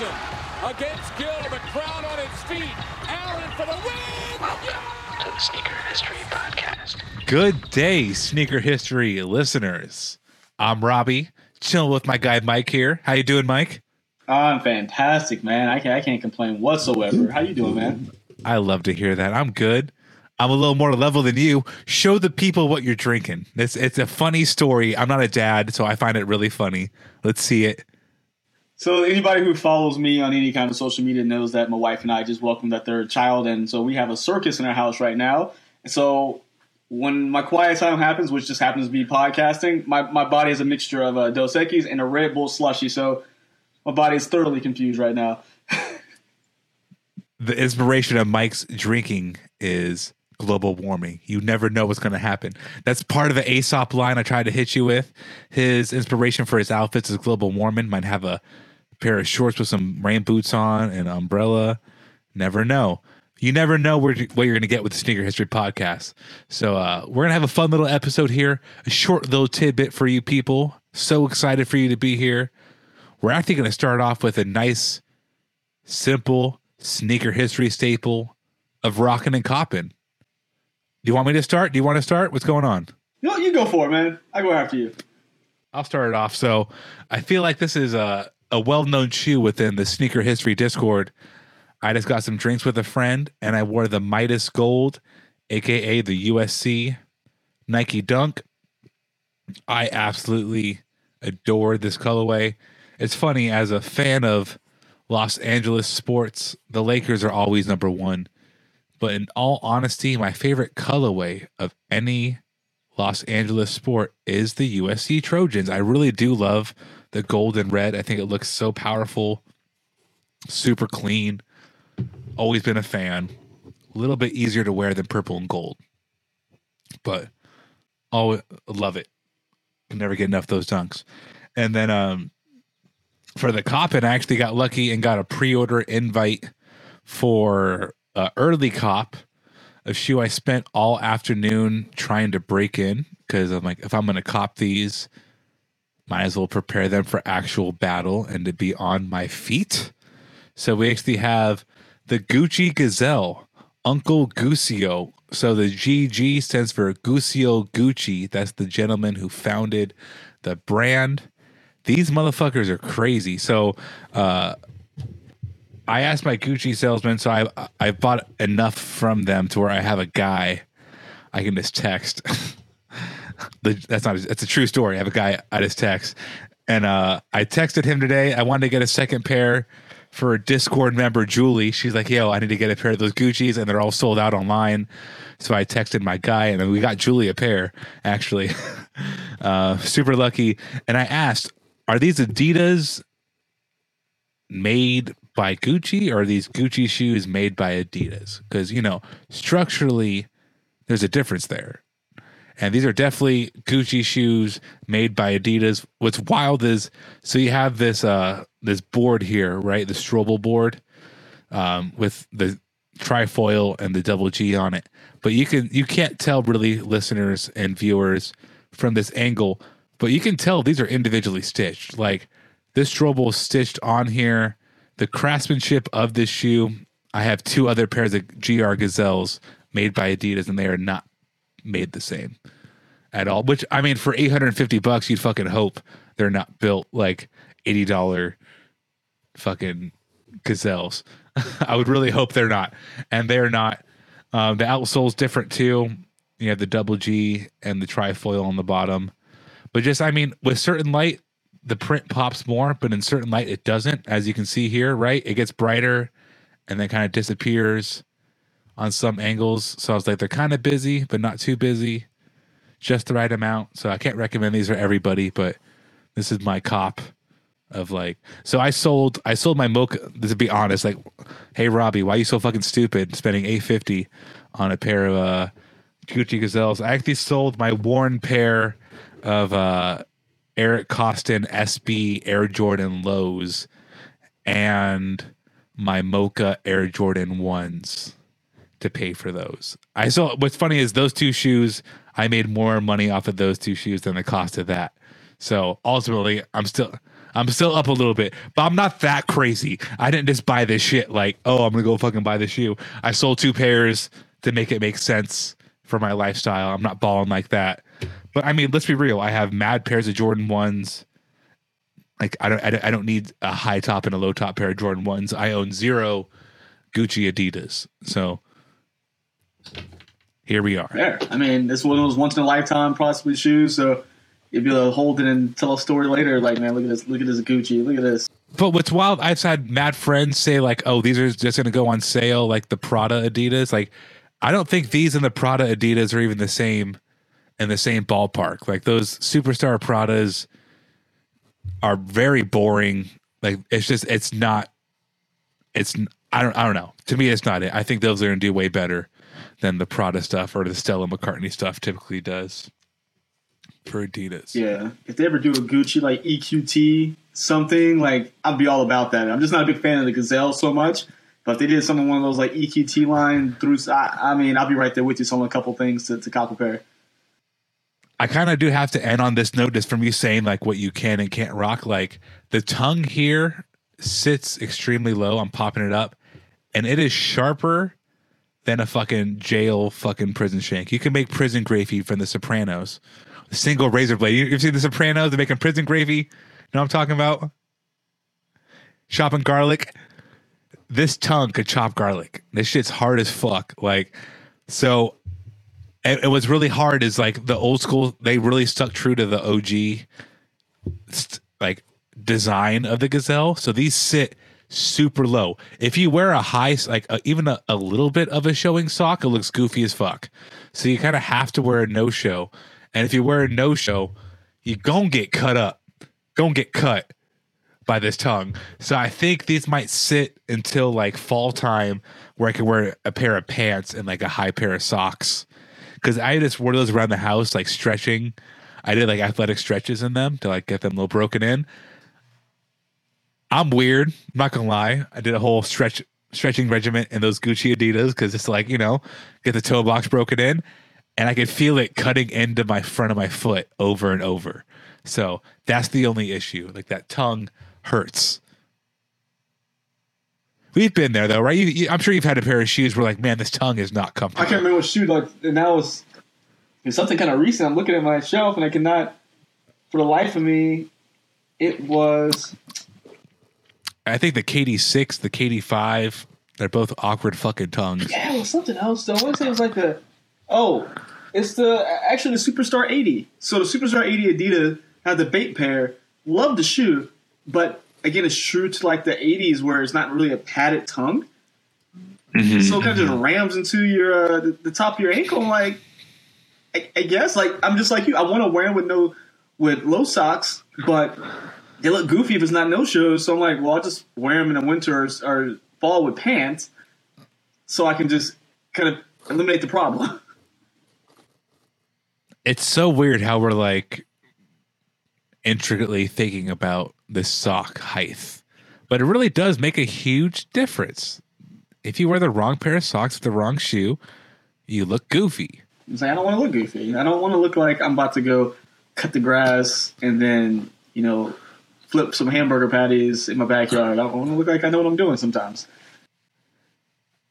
Iverson against Gill. The crowd on its feet. Allen for the win. Welcome to the Sneaker History Podcast. Good day, sneaker history listeners. I'm Robbie, chilling with my guy Mike here. How you doing, Mike? I'm fantastic, man. I can't, I can't complain whatsoever. How you doing, man? I love to hear that. I'm good. I'm a little more level than you. Show the people what you're drinking. It's it's a funny story. I'm not a dad, so I find it really funny. Let's see it. So anybody who follows me on any kind of social media knows that my wife and I just welcomed our third child, and so we have a circus in our house right now. So when my quiet time happens, which just happens to be podcasting, my, my body is a mixture of uh, Dos Equis and a Red Bull slushy. So my body is thoroughly confused right now. The inspiration of Mike's drinking is global warming. You never know what's going to happen. That's part of the Aesop line I tried to hit you with. His inspiration for his outfits is global warming. Might have a pair of shorts with some rain boots on and umbrella. Never know. You never know where, what you're going to get with the Sneaker History Podcast. So uh, we're going to have a fun little episode here, a short little tidbit for you people. So excited for you to be here. We're actually going to start off with a nice, simple sneaker history staple of rockin' and coppin'. Do you want me to start? Do you want to start? What's going on? No, you go for it, man. I go after you. I'll start it off. So I feel like this is a, a well known shoe within the sneaker history Discord. I just got some drinks with a friend and I wore the Midas Gold, aka the USC Nike Dunk. I absolutely adore this colorway. It's funny, as a fan of Los Angeles sports, the Lakers are always number one. But in all honesty, my favorite colorway of any Los Angeles sport is the USC Trojans. I really do love the gold and red. I think it looks so powerful, super clean. Always been a fan. A little bit easier to wear than purple and gold, but always love it. Can never get enough of those dunks. And then um, for the Coppin, I actually got lucky and got a pre-order invite for uh, early cop a shoe I spent all afternoon trying to break in because I'm like, if I'm to cop these, might as well prepare them for actual battle and to be on my feet. So we actually have the Gucci Gazelle, Uncle Guccio. So the GG stands for Guccio Gucci. That's the gentleman who founded the brand. These motherfuckers are crazy. So uh, I asked my Gucci salesman, so I I bought enough from them to where I have a guy I can just text. The- that's not that's a true story. I have a guy I just text, and uh, I texted him today. I wanted to get a second pair for a Discord member, Julie. She's like, "Yo, I need to get a pair of those Gucci's, and they're all sold out online." So I texted my guy, and then we got Julie a pair. Actually, uh, super lucky. And I asked, "Are these Adidas made by Gucci or are these Gucci shoes made by Adidas? Because, you know, structurally, there's a difference there. And these are definitely Gucci shoes made by Adidas. What's wild is so you have this uh this board here, right? The Strobel board um, with the trifoil and the double G on it. But you can you can't tell really listeners and viewers from this angle, but you can tell these are individually stitched. Like this Strobel is stitched on here. The craftsmanship of this shoe. I have two other pairs of GR Gazelles made by Adidas, and they are not made the same at all. Which I mean, for eight hundred and fifty bucks, you'd fucking hope they're not built like eighty dollar fucking gazelles. I would really hope they're not, and they're not. Um, the outsole's different too. You have the double G and the trifoil on the bottom, but just I mean, with certain light, the print pops more, but in certain light, it doesn't. As you can see here, right? It gets brighter, and then kind of disappears on some angles. So I was like, they're kind of busy, but not too busy, just the right amount. So I can't recommend these for everybody, but this is my cop of like so I sold I sold my mocha to be honest like hey Robbie why are you so fucking stupid spending 850 on a pair of uh Gucci Gazelles I actually sold my worn pair of uh Eric Koston SB Air Jordan lows and my mocha Air Jordan ones to pay for those I saw what's funny is those two shoes I made more money off of those two shoes than the cost of that so ultimately I'm still I'm still up a little bit, but I'm not that crazy. I didn't just buy this shit like, oh, I'm gonna go fucking buy the shoe. I sold two pairs to make it make sense for my lifestyle. I'm not balling like that. But I mean, let's be real. I have mad pairs of Jordan ones. Like I don't, I don't, I don't need a high top and a low top pair of Jordan ones. I own zero Gucci Adidas. So here we are. There. I mean, it's one of those once in a lifetime possibly shoes. So you'd be able to hold it and tell a story later. Like, man, look at this. Look at this Gucci. Look at this. But what's wild, I've had mad friends say like, "Oh, these are just going to go on sale," like the Prada Adidas. Like, I don't think these and the Prada Adidas are even the same in the same ballpark. Like those superstar Pradas are very boring. Like it's just it's not. It's I don't I don't know. To me, it's not it. I think those are going to do way better than the Prada stuff or the Stella McCartney stuff typically does for Adidas. Yeah. If they ever do a Gucci like EQT something, like I'd be all about that. I'm just not a big fan of the Gazelle so much. But if they did something one of those like EQT line through, I, I mean, I'll be right there with you. So a couple things to, to cop a pair. I kind of do have to end on this note just from you saying like what you can and can't rock. Like the tongue here sits extremely low. I'm popping it up, and it is sharper than a fucking jail fucking prison shank. You can make prison gravy from The Sopranos. A single razor blade. You, you've seen The Sopranos? They're making prison gravy. You know what I'm talking about? Chopping garlic. This tongue could chop garlic. This shit's hard as fuck. Like, so and, and what's really hard is like the old school they really stuck true to the og like design of the gazelle so these sit super low if you wear a high like a, even a, a little bit of a showing sock it looks goofy as fuck so you kind of have to wear a no show and if you wear a no show you gonna get cut up gonna get cut by this tongue. So I think these might sit until like fall time where I can wear a pair of pants and like a high pair of socks. Cause I just wore those around the house, like stretching. I did like athletic stretches in them to like get them a little broken in. I'm weird. I'm not gonna lie. I did a whole stretch stretching regiment in those Gucci Adidas because it's like, you know, get the toe box broken in. And I could feel it cutting into my front of my foot over and over. So that's the only issue. Like that tongue hurts. We've been there though, right? You, you, I'm sure you've had a pair of shoes where like, man, this tongue is not comfortable. I can't remember what shoe like and that was it's something kind of recent. I'm looking at my shelf and I cannot for the life of me it was I think the KD6, the KD5, they're both awkward fucking tongues. yeah, it was something else though. I want to say it was like the oh, it's the actually the Superstar 80. So the Superstar 80 Adidas had the bait pair. Love the shoe, but again, it's true to like the 80s where it's not really a padded tongue. So it kind of just rams into your uh, the, the top of your ankle. I'm like, I, I guess like I'm just like you. I want to wear them with no with low socks, but they look goofy if it's not no shows. So I'm like, well, I'll just wear them in the winter or, or fall with pants, so I can just kind of eliminate the problem. It's so weird how we're like intricately thinking about this sock height, but it really does make a huge difference. If you wear the wrong pair of socks with the wrong shoe, you look goofy. Like, I don't want to look goofy. I don't want to look like I'm about to go cut the grass and then you know flip some hamburger patties in my backyard. I want to look like I know what I'm doing sometimes.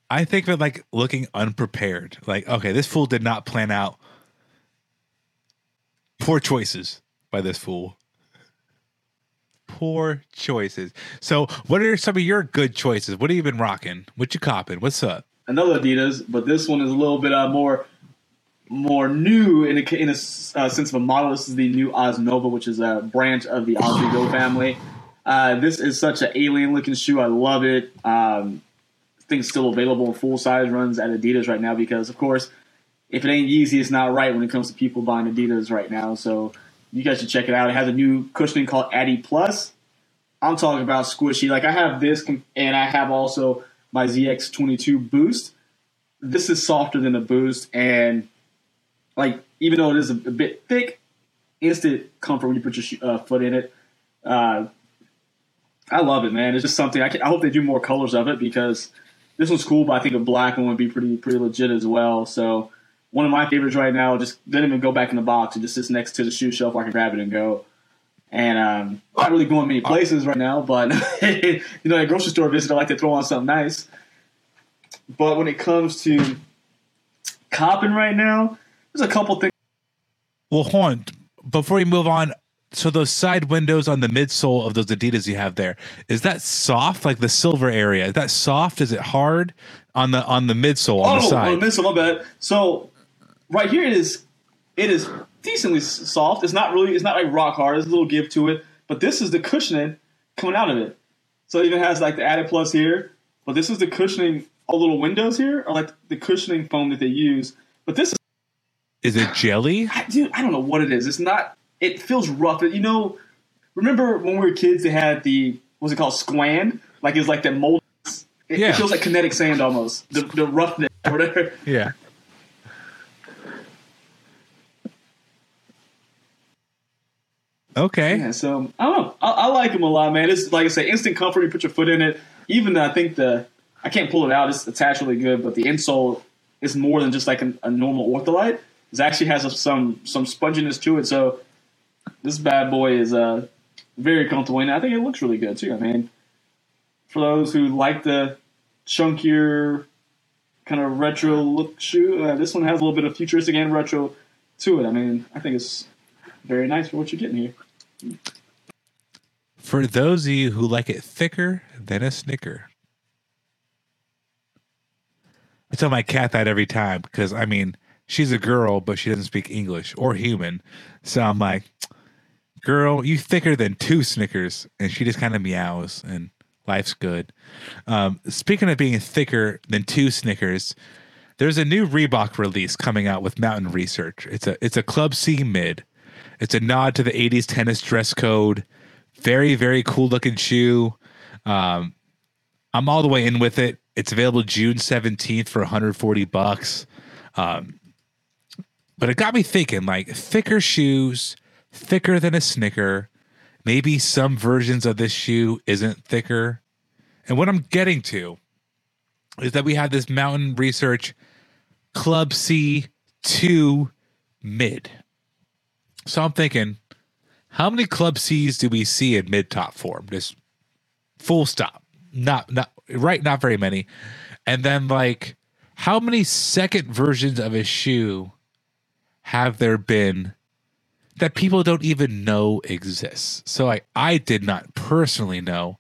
I think of it like looking unprepared. Like, okay, this fool did not plan out. Poor choices by this fool. poor choices. So, what are some of your good choices? What have you been rocking? What you copping? What's up? Another Adidas, but this one is a little bit uh, more more new in a, in a uh, sense of a model. This is the new Oznova, which is a branch of the Ozweego family. Uh, this is such an alien looking shoe. I love it. Um, it's still available in full size runs at Adidas right now because, of course, if it ain't Yeezy, it's not right when it comes to people buying Adidas right now. So you guys should check it out. It has a new cushioning called Addy Plus. I'm talking about squishy. Like I have this, and I have also my ZX22 Boost. This is softer than the Boost, and like even though it is a, a bit thick, instant comfort when you put your uh, foot in it. Uh, I love it, man. It's just something I, can, I hope they do more colors of it because this one's cool, but I think a black one would be pretty pretty legit as well. So one of my favorites right now. Just didn't even go back in the box. It just sits next to the shoe shelf. I can grab it and go. And um, not really going many places right now, but you know, at a grocery store visit, I like to throw on something nice. But when it comes to copping right now, there's a couple things. Well, Horn. Before we move on, so those side windows on the midsole of those Adidas you have there, is that soft? Like the silver area, is that soft? Is it hard on the on the midsole on oh, the side? on the midsole, my bad. So right here it is it is decently soft. It's not really it's not like rock hard. There's a little give to it, but this is the cushioning coming out of it. So it even has like the added plus here, but this is the cushioning. All little windows here are like the cushioning foam that they use. But this is it jelly? I, dude, I don't know what it is. It's not. It feels rough. You know, remember when we were kids? They had the what's it called? Squan. Like it's like that mold. It, Yeah. it feels like kinetic sand almost. The the roughness or whatever. Yeah. Okay. Yeah, so I don't know. I, I like them a lot, man. It's like I say, instant comfort. You put your foot in it. Even though I think the I can't pull it out. It's attached really good, but the insole is more than just like a, a normal ortholite. It actually has some some sponginess to it. So this bad boy is uh, very comfortable, and I think it looks really good too. I mean, for those who like the chunkier kind of retro look shoe, uh, this one has a little bit of futuristic and retro to it. I mean, I think it's very nice for what you're getting here. For those of you who like it thicker than a Snicker. I tell my cat that every time because I mean she's a girl, but she doesn't speak English or human. So I'm like, girl, you thicker than two Snickers, and she just kind of meows, and life's good. Um, speaking of being thicker than two Snickers, there's a new Reebok release coming out with Mountain Research. It's a it's a Club C mid. It's a nod to the '80s tennis dress code. Very very cool looking shoe. Um, I'm all the way in with it. It's available June 17th for 140 bucks. Um, but it got me thinking like thicker shoes, thicker than a Snicker. Maybe some versions of this shoe isn't thicker. And what I'm getting to is that we have this mountain research Club C2 mid. So I'm thinking, how many Club C's do we see in mid top form? Just full stop. Not not right, not very many. And then like how many second versions of a shoe have there been that people don't even know exists? So I I did not personally know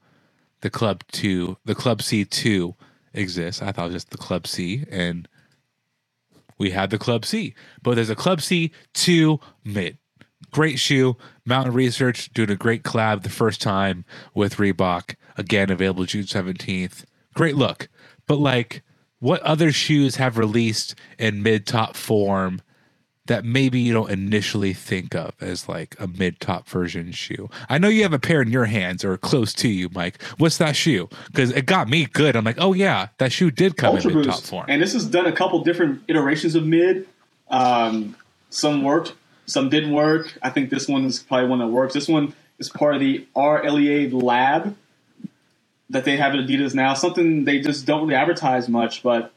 the Club 2, the Club C2 exists. I thought it was just the Club C and we had the Club C. But there's a Club C 2 mid. Great shoe. Mountain Research doing a great collab the first time with Reebok. Again, available June 17th. Great look. But like, what other shoes have released in mid top form that maybe you don't initially think of as like a mid top version shoe? I know you have a pair in your hands or close to you, Mike. What's that shoe? Because it got me good. I'm like, oh yeah, that shoe did come Ultra in mid top form. And this has done a couple different iterations of mid. Um, some worked, some didn't work. I think this one is probably one that works. This one is part of the RLEA lab that they have at Adidas now. Something they just don't really advertise much, but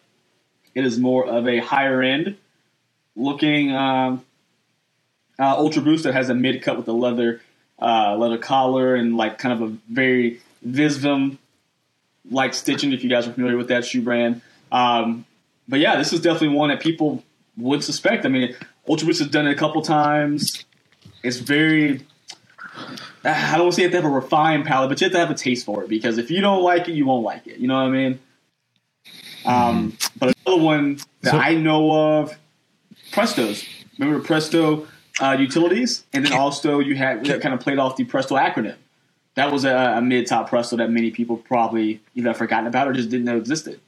it is more of a higher end looking um, uh, Ultra Boost that has a mid cut with a leather uh, leather collar and like kind of a very Visvim like stitching. If you guys are familiar with that shoe brand, um, but yeah, this is definitely one that people would suspect. I mean, Ultra Boost has done it a couple times. It's very I don't say you have to have a refined palate, but you have to have a taste for it because if you don't like it, you won't like it. You know what I mean? Um, but another one that So- I know of, Presto's. Remember Presto uh, utilities, and then also you had that kind of played off the Presto acronym. That was a, a mid top Presto that many people probably either forgotten about or just didn't know existed.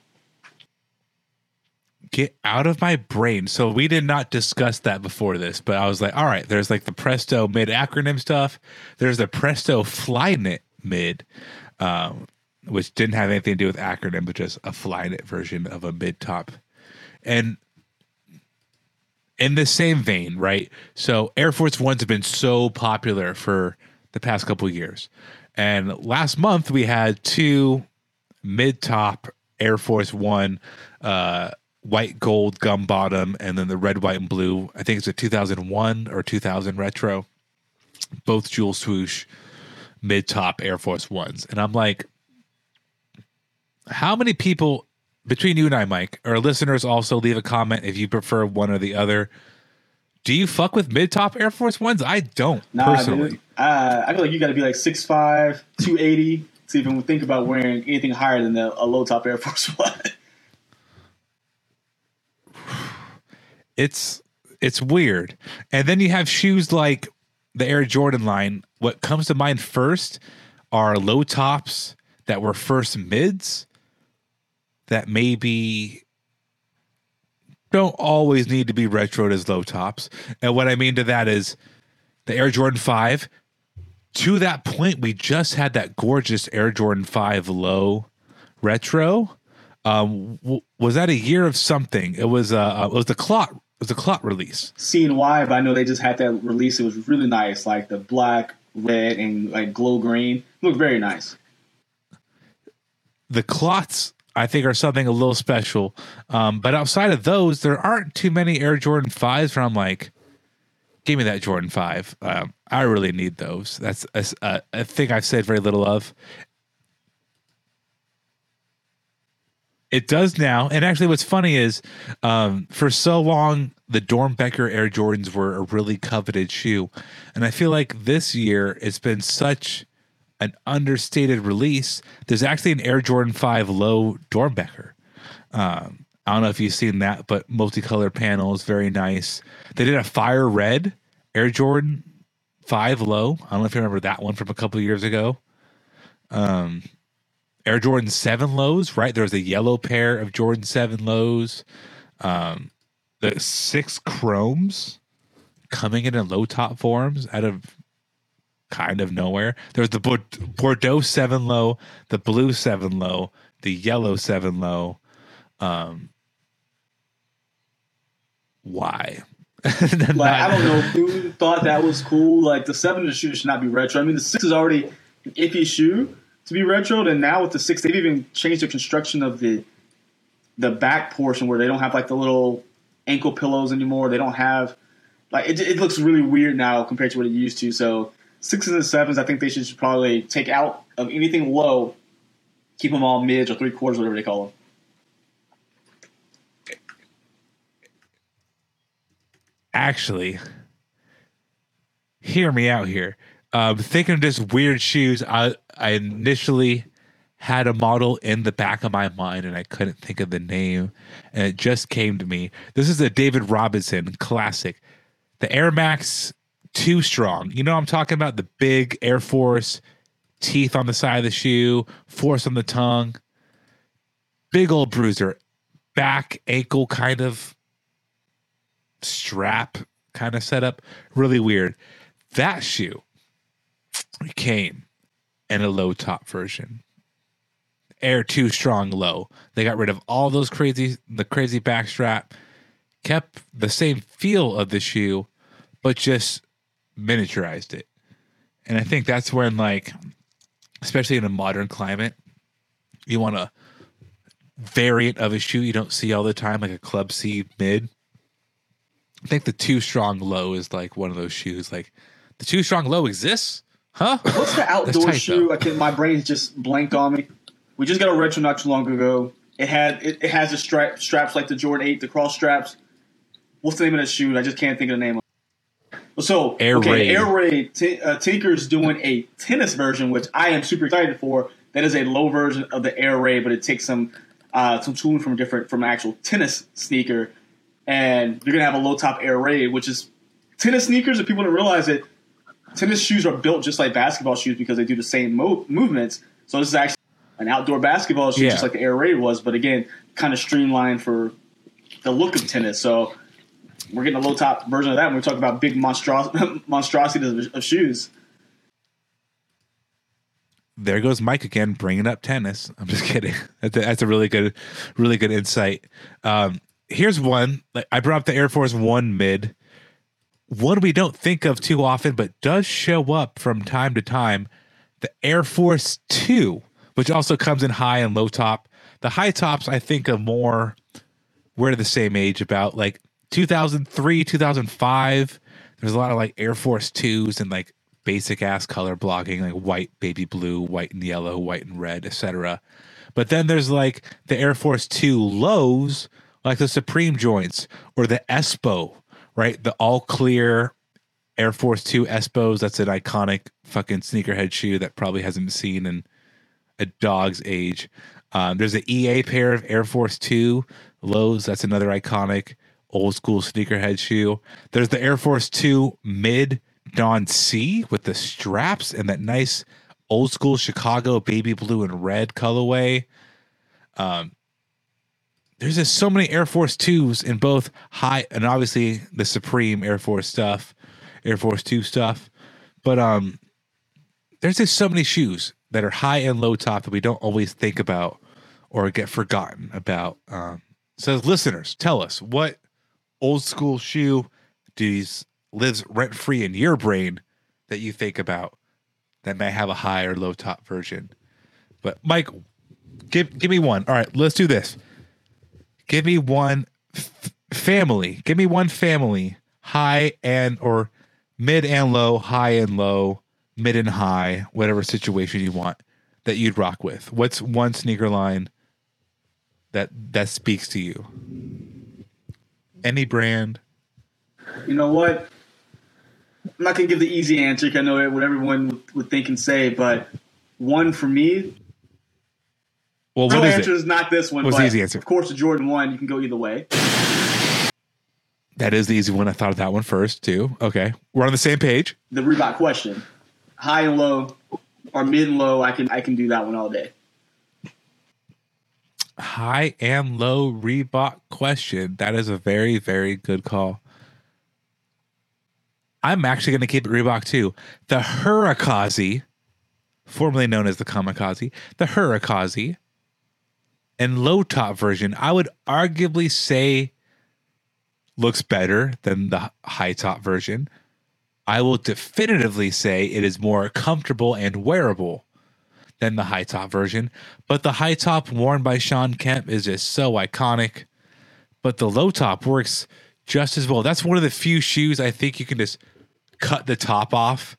Get out of my brain. So we did not discuss that before this, but I was like, all right, there's like the Presto mid acronym stuff. There's the Presto Flyknit mid, um, which didn't have anything to do with acronym, but just a Flyknit version of a mid top. And in the same vein, right? So Air Force Ones have been so popular for the past couple years. And last month we had two mid top Air Force One, uh, white gold gum bottom, and then the red, white, and blue. I think it's a 2001 or 2000 retro, both jewel swoosh mid top Air Force Ones. And I'm like, how many people between you and I, Mike, or listeners also leave a comment if you prefer one or the other? Do you fuck with mid top Air Force Ones? I don't Nah, personally. dude. Uh, I feel like you got to be like 6'5", 280 to even think about wearing anything higher than the, a low top Air Force One. it's it's weird. And then you have shoes like the Air Jordan line. What comes to mind first are low tops that were first mids that maybe don't always need to be retroed as low tops. And what I mean to that is the Air Jordan 5 to that point we just had that gorgeous Air Jordan 5 low retro um w- was that a year of something it was uh it was the clot it was a clot release Seeing why, but I know they just had that release. It was really nice, like the black, red, and like glow green. Looked very nice. the clots i think are something a little special um but outside of those there aren't too many air jordan 5s where i'm like give me that jordan 5 um i really need those that's a, a, a thing i've said very little of It does now. And actually, what's funny is um, for so long, the Doernbecher Air Jordans were a really coveted shoe. And I feel like this year it's been such an understated release. There's actually an Air Jordan 5 low Doernbecher. Um, I don't know if you've seen that, but multicolored panels, very nice. They did a fire red Air Jordan 5 low. I don't know if you remember that one from a couple years ago. Air Jordan 7 lows, right? There's a yellow pair of Jordan 7 lows. Um, the six chromes coming in in low top forms out of kind of nowhere. There's the Bordeaux 7 low, the blue 7 low, the yellow 7 low. Um, why? Like I don't know who thought that was cool. Like the seven shoe should not be retro. I mean the six is already an iffy shoe to be retroed, and now with the six, they've even changed the construction of the the back portion where they don't have like the little ankle pillows anymore. They don't have like it. It looks really weird now compared to what it used to. So sixes and sevens, I think they should probably take out of anything low, keep them all mids or three quarters, whatever they call them. actually hear me out here. Um thinking of just weird shoes i i initially had a model in the back of my mind and i couldn't think of the name. And it just came to me. This is a david robinson classic. The air max too strong you know i'm talking about the big air force teeth on the side of the shoe force on the tongue big old bruiser back ankle kind of strap kind of setup. Really weird. That shoe came in a low top version. Air too strong low. They got rid of all those crazy the crazy back strap, kept the same feel of the shoe, but just miniaturized it. And I think that's when like especially in a modern climate, you want a variant of a shoe you don't see all the time, like a club C mid. I think the too strong low is like one of those shoes. Like the too strong low exists, huh? What's the outdoor tight, shoe? though. I can, my brain's just blanked on me. We just got a retro not too long ago. It had it, it has the strap straps like the Jordan Eight, the cross straps. What's the name of that shoe? I just can't think of the name. So Air okay, Raid. Air Raid. T- uh, Tinker's doing a tennis version, which I am super excited for. That is a low version of the Air Raid, but it takes some uh, some tooling from different from an actual tennis sneaker, and you're gonna have a low top Air Raid, which is tennis sneakers. If people don't realize it, tennis shoes are built just like basketball shoes because they do the same mo- movements. So this is actually an outdoor basketball shoe, Yeah. just like the Air Raid was, but again, kind of streamlined for the look of tennis. So we're getting a low top version of that. when we talk about big monstros- monstrosities of, of shoes. there goes Mike again, bringing up tennis. I'm just kidding. That's a, that's a really good, really good insight. Um, here's one. Like, I brought up the Air Force One mid. One we don't think of too often, but does show up from time to time. The Air Force Two, which also comes in high and low top. The high tops I think of more. We're the same age, about like 2003, 2005. There's a lot of like Air Force Twos and like basic ass color blocking, like white, baby blue, white and yellow, white and red, etc. But then there's like the Air Force Two lows, like the Supreme joints or the Espo, right? The all clear Air Force Two Espos. That's an iconic fucking sneakerhead shoe that probably hasn't been seen in a dog's age. Um, there's an EA pair of Air Force Two lows. That's another iconic old school sneakerhead shoe. There's the Air Force Two mid Dawn C with the straps and that nice old school Chicago baby blue and red colorway. Um, there's just so many Air Force Twos in both high and obviously the Supreme Air Force stuff, Air Force Two stuff. But um, there's just so many shoes that are high and low top that we don't always think about or get forgotten about. Um, so, listeners, tell us what old school shoe does lives rent free in your brain that you think about that may have a high or low top version. But Mike, give give me one. All right, let's do this. Give me one f- family. Give me one family, high and or mid and low, high and low, mid and high, whatever situation you want that you'd rock with. What's one sneaker line that that speaks to you? Any brand? You know what? I'm not gonna give the easy answer. Cause I know what everyone would- think and say, but one for me. Well, what is answer it? is not this one. What's the easy answer? Of course, the Jordan One. You can go either way. That is the easy one. I thought of that one first too. Okay, we're on the same page. The Reebok question: high and low, or mid and low. I can I can do that one all day. High and low Reebok question. That is a very very good call. I'm actually going to keep it Reebok too. The Hurrikaze, formerly known as the Kamikaze, the Hurrikaze, and low top version, I would arguably say looks better than the high top version. I will definitively say it is more comfortable and wearable than the high top version. But the high top worn by Shawn Kemp is just so iconic. But the low top works just as well. That's one of the few shoes I think you can just cut the top off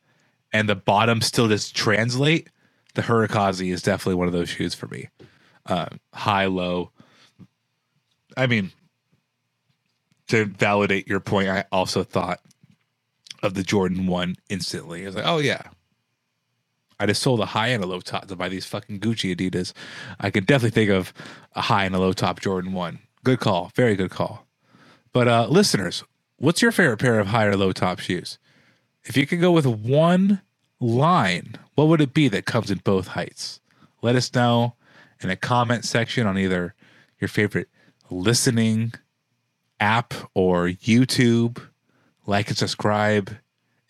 and the bottom still just translate. The Hurrikaze is definitely one of those shoes for me. Um, high, low. I mean, to validate your point, I also thought of the Jordan 1 instantly. I was like, oh, yeah. I just sold a high and a low top to buy these fucking Gucci Adidas. I can definitely think of a high and a low top Jordan 1. Good call. Very good call. But uh, listeners, what's your favorite pair of high or low top shoes? If you could go with one line, what would it be that comes in both heights? Let us know in a comment section on either your favorite listening app or YouTube. Like and subscribe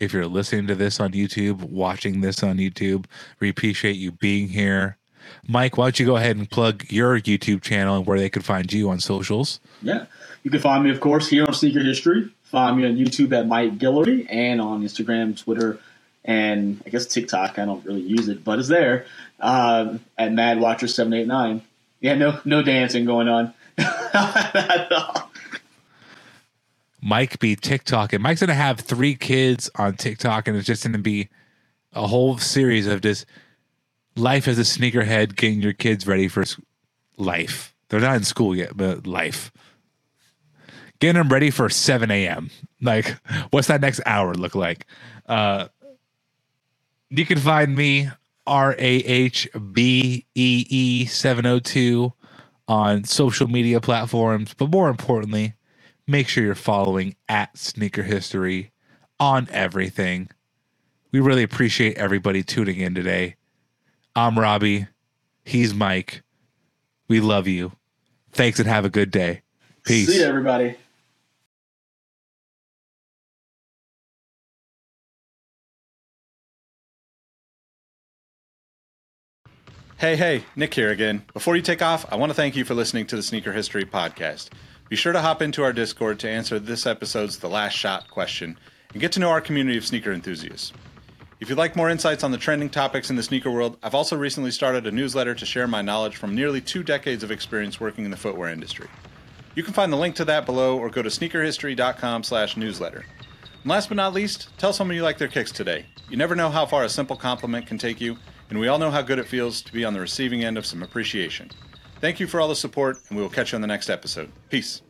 if you're listening to this on YouTube, watching this on YouTube. We appreciate you being here. Mike, why don't you go ahead and plug your YouTube channel and where they could find you on socials? Yeah. You can find me, of course, here on Sneaker History. Find me on YouTube at Mike Guillory and on Instagram, Twitter, and I guess TikTok. I don't really use it, but it's there. Um, at Mad Watcher seven eight nine. Yeah, no no dancing going on. Mike be TikTok, and Mike's gonna have three kids on TikTok, and it's just gonna be a whole series of just life as a sneakerhead, getting your kids ready for life. They're not in school yet, but life. getting them ready for 7 a.m. Like, what's that next hour look like? Uh, you can find me R A H B E E 702 on social media platforms, but more importantly, make sure you're following at Sneaker History on everything. We really appreciate everybody tuning in today. I'm Robbie. He's Mike. We love you. Thanks and have a good day. Peace. See you, everybody. Hey, hey, Nick here again. Before you take off, I want to thank you for listening to the Sneaker History Podcast. Be sure to hop into our Discord to answer this episode's The Last Shot question and get to know our community of sneaker enthusiasts. If you'd like more insights on the trending topics in the sneaker world, I've also recently started a newsletter to share my knowledge from nearly two decades of experience working in the footwear industry. You can find the link to that below or go to sneakerhistory.com slash newsletter. And last but not least, tell someone you like their kicks today. You never know how far a simple compliment can take you, and we all know how good it feels to be on the receiving end of some appreciation. Thank you for all the support, and we will catch you on the next episode. Peace.